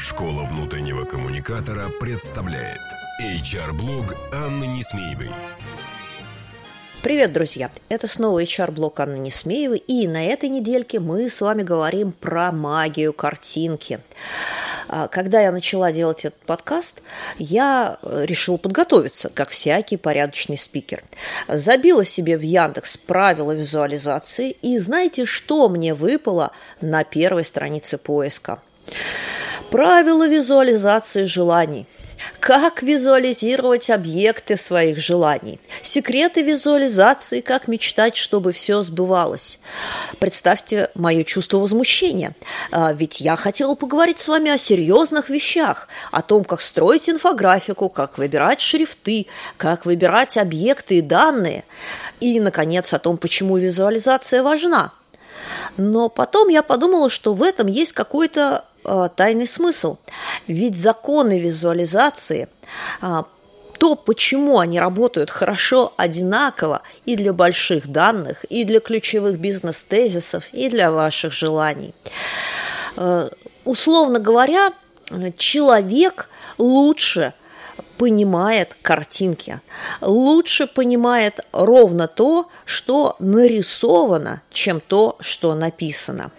Школа внутреннего коммуникатора представляет HR-блог Анны Несмеевой. Привет, друзья! Это снова HR-блог Анны Несмеевой, и на этой недельке мы с вами говорим про магию картинки. А, когда я начала делать этот подкаст, я э, решила подготовиться, как всякий порядочный спикер. Забила себе в Яндекс правила визуализации, и знаете, что мне выпало на первой странице поиска? Правила визуализации желаний. Как визуализировать объекты своих желаний. Секреты визуализации, как мечтать, чтобы все сбывалось. Представьте мое чувство возмущения. А, ведь я хотела поговорить с вами о серьезных вещах, о том, как строить инфографику, как выбирать шрифты, как выбирать объекты и данные. И, наконец, о том, почему визуализация важна. Но потом я подумала, что в этом есть какой-то э, тайный смысл. Ведь законы визуализации, э, то, почему они работают хорошо, одинаково и для больших данных, и для ключевых бизнес-тезисов, и для ваших желаний. Э, условно говоря, человек лучше понимает картинки, лучше понимает ровно то, что нарисовано, чем то, что написано.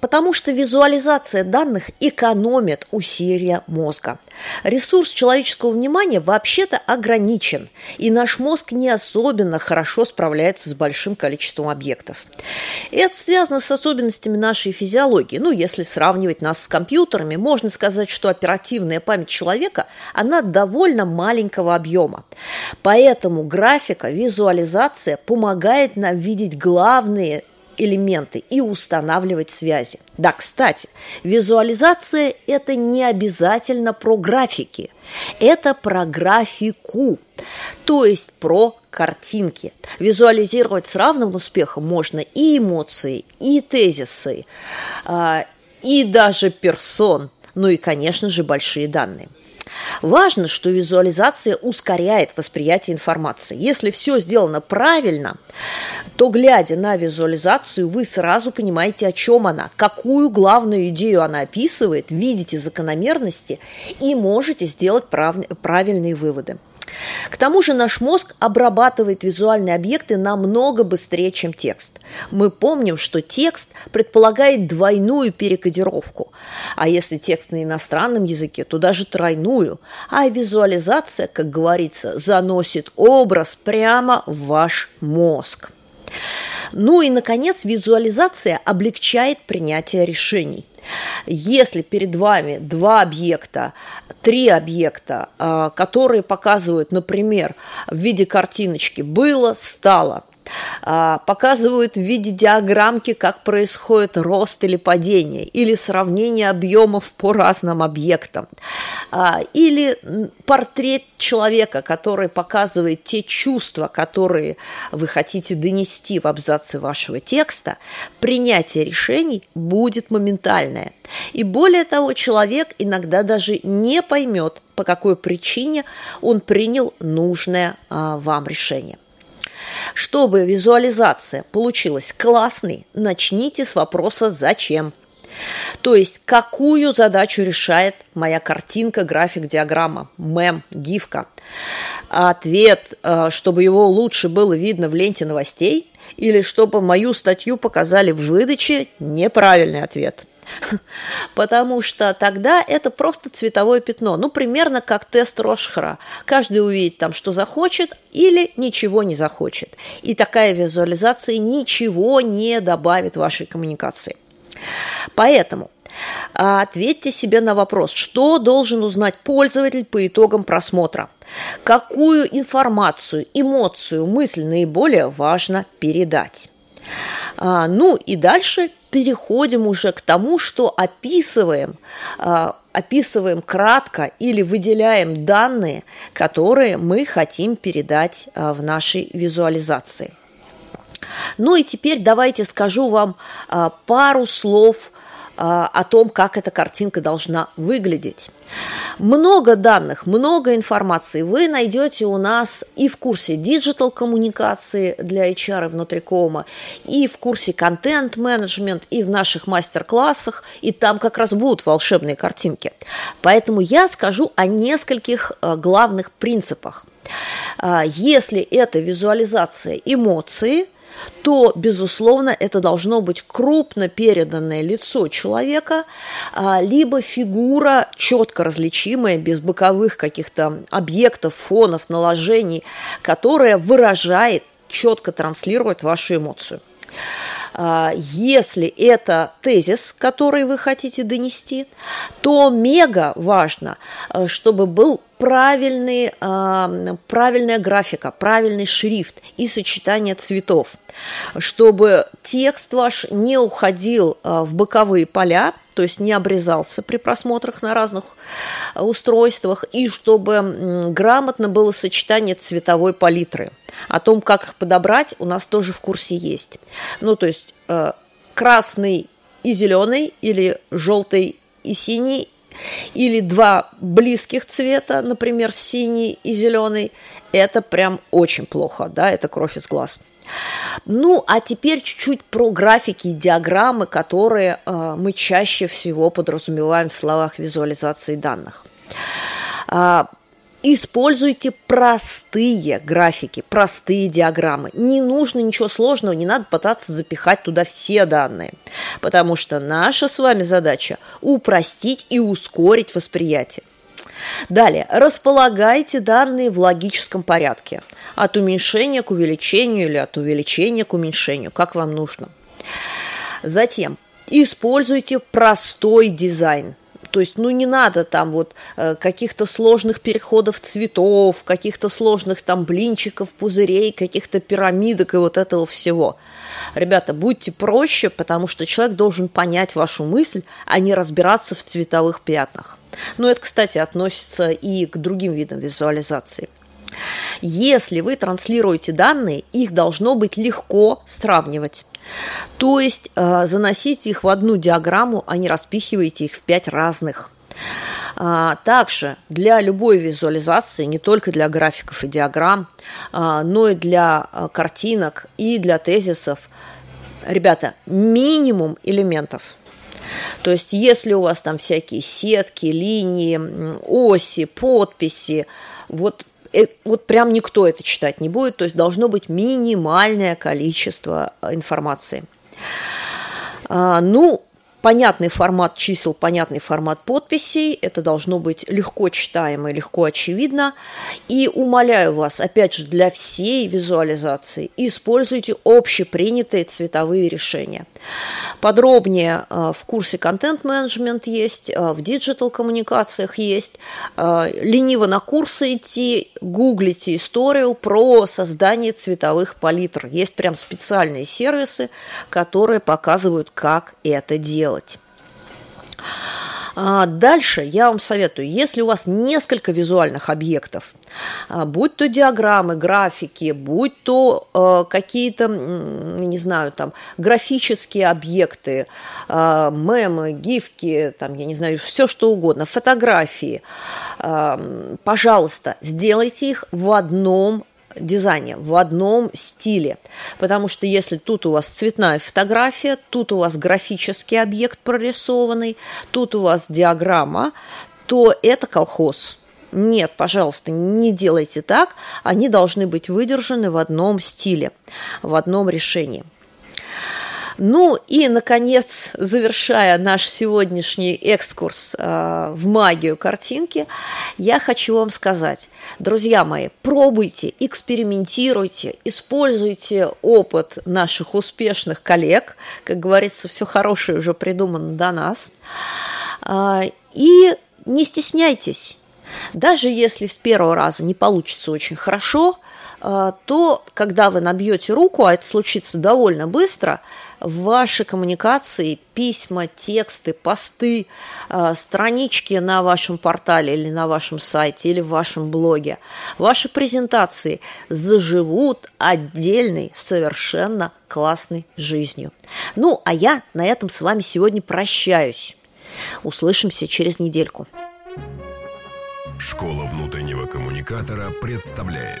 Потому что визуализация данных экономит усилия мозга. Ресурс человеческого внимания вообще-то ограничен, и наш мозг не особенно хорошо справляется с большим количеством объектов. Это связано с особенностями нашей физиологии. Ну, если сравнивать нас с компьютерами, можно сказать, что оперативная память человека, она довольно маленького объема. Поэтому графика, визуализация помогает нам видеть главные элементы и устанавливать связи. Да, кстати, визуализация – это не обязательно про графики, это про графику, то есть про картинки. Визуализировать с равным успехом можно и эмоции, и тезисы, а, и даже персон, ну и, конечно же, большие данные. Важно, что визуализация ускоряет восприятие информации. Если все сделано правильно, то, глядя на визуализацию, вы сразу понимаете, о чем она, какую главную идею она описывает, видите закономерности и можете сделать прав... правильные выводы. К тому же наш мозг обрабатывает визуальные объекты намного быстрее, чем текст. Мы помним, что текст предполагает двойную перекодировку, а если текст на иностранном языке, то даже тройную, а визуализация, как говорится, заносит образ прямо в ваш мозг. Ну и, наконец, визуализация облегчает принятие решений. Если перед вами два объекта, три объекта, а, которые показывают, например, в виде картиночки «было», «стало», показывают в виде диаграммки, как происходит рост или падение, или сравнение объемов по разным объектам, а, или портрет человека, который показывает те чувства, которые вы хотите донести в абзаце вашего текста, принятие решений будет моментальное. И более того, человек иногда даже не поймет, по какой причине он принял нужное а, вам решение. Чтобы визуализация получилась классной, начните с вопроса «Зачем?». То есть, какую задачу решает моя картинка, график, диаграмма, мем, гифка? Ответ, э, чтобы его лучше было видно в ленте новостей или чтобы мою статью показали в выдаче, неправильный ответ – потому что тогда это просто цветовое пятно, ну, примерно как тест Рошхара. Каждый увидит там, что захочет или ничего не захочет. И такая визуализация ничего не добавит вашей коммуникации. Поэтому а, ответьте себе на вопрос, что должен узнать пользователь по итогам просмотра. Какую информацию, эмоцию, мысль наиболее важно передать. А, ну и дальше переходим уже к тому, что описываем, а, описываем кратко или выделяем данные, которые мы хотим передать а, в нашей визуализации. Ну и теперь давайте скажу вам пару слов о том, как эта картинка должна выглядеть. Много данных, много информации вы найдете у нас и в курсе digital коммуникации для HR внутри кома, и в курсе контент-менеджмент, и в наших мастер-классах, и там как раз будут волшебные картинки. Поэтому я скажу о нескольких э, главных принципах. А, если это визуализация эмоций – то, безусловно, это должно быть крупно переданное лицо человека, а, либо фигура четко различимая, без боковых каких-то объектов, фонов, наложений, которая выражает, четко транслирует вашу эмоцию. А, если это тезис, который вы хотите донести, то мега важно, э, чтобы был правильный, а, правильная графика, правильный шрифт и сочетание цветов, чтобы текст ваш не уходил а, в боковые поля, то есть не обрезался при просмотрах на разных а, устройствах, и чтобы грамотно было сочетание цветовой палитры. О том, как их подобрать, у нас тоже в курсе есть. Ну, то есть красный и зеленый или желтый и синий или два близких цвета, например, синий и зеленый, это прям очень плохо, да, это кровь из глаз. Ну, а теперь чуть-чуть про графики и диаграммы, которые э, мы чаще всего подразумеваем в словах визуализации данных. А, Используйте простые графики, простые диаграммы. Не нужно ничего сложного, не надо пытаться запихать туда все данные, потому что наша с вами задача упростить и ускорить восприятие. Далее, располагайте данные в логическом порядке. От уменьшения к увеличению или от увеличения к уменьшению, как вам нужно. Затем, используйте простой дизайн. То есть, ну, не надо там вот э, каких-то сложных переходов цветов, каких-то сложных там блинчиков, пузырей, каких-то пирамидок и вот этого всего. Ребята, будьте проще, потому что человек должен понять вашу мысль, а не разбираться в цветовых пятнах. Ну, это, кстати, относится и к другим видам визуализации. Если вы транслируете данные, их должно быть легко сравнивать. То есть э, заносите их в одну диаграмму, а не распихиваете их в пять разных. А, также для любой визуализации, не только для графиков и диаграмм, а, но и для а, картинок и для тезисов, ребята, минимум элементов. То есть, если у вас там всякие сетки, линии, оси, подписи, вот Э, вот прям никто это читать не будет, то есть должно быть минимальное количество э, информации. А, ну, понятный формат чисел, понятный формат подписей. Это должно быть легко читаемо и легко очевидно. И умоляю вас, опять же, для всей визуализации используйте общепринятые цветовые решения. Подробнее э, в курсе контент-менеджмент есть, э, в диджитал-коммуникациях есть. Э, лениво на курсы идти, гуглите историю про создание цветовых палитр. Есть прям специальные сервисы, которые показывают, как это делать. А, дальше я вам советую, если у вас несколько визуальных объектов, а, будь то диаграммы, графики, будь то э, какие-то, не знаю, там, графические объекты, э, мемы, гифки, там, я не знаю, все что угодно, фотографии, пожалуйста, сделайте их в одном дизайне, в одном стиле. Потому что если тут у вас цветная фотография, тут у вас графический объект прорисованный, тут у вас диаграмма, то это колхоз. Нет, пожалуйста, не делайте так. Они должны быть выдержаны в одном стиле, в одном решении. Ну и, наконец, завершая наш сегодняшний экскурс э, в магию картинки, я хочу вам сказать, друзья мои, пробуйте, экспериментируйте, используйте опыт наших успешных коллег, как говорится, все хорошее уже придумано до нас, э, и не стесняйтесь. Даже если с первого раза не получится очень хорошо, то когда вы набьете руку, а это случится довольно быстро, ваши коммуникации, письма, тексты, посты, э, странички на вашем портале или на вашем сайте или в вашем блоге, ваши презентации заживут отдельной, совершенно классной жизнью. Ну, а я на этом с вами сегодня прощаюсь. Услышимся через недельку. Школа внутреннего коммуникатора представляет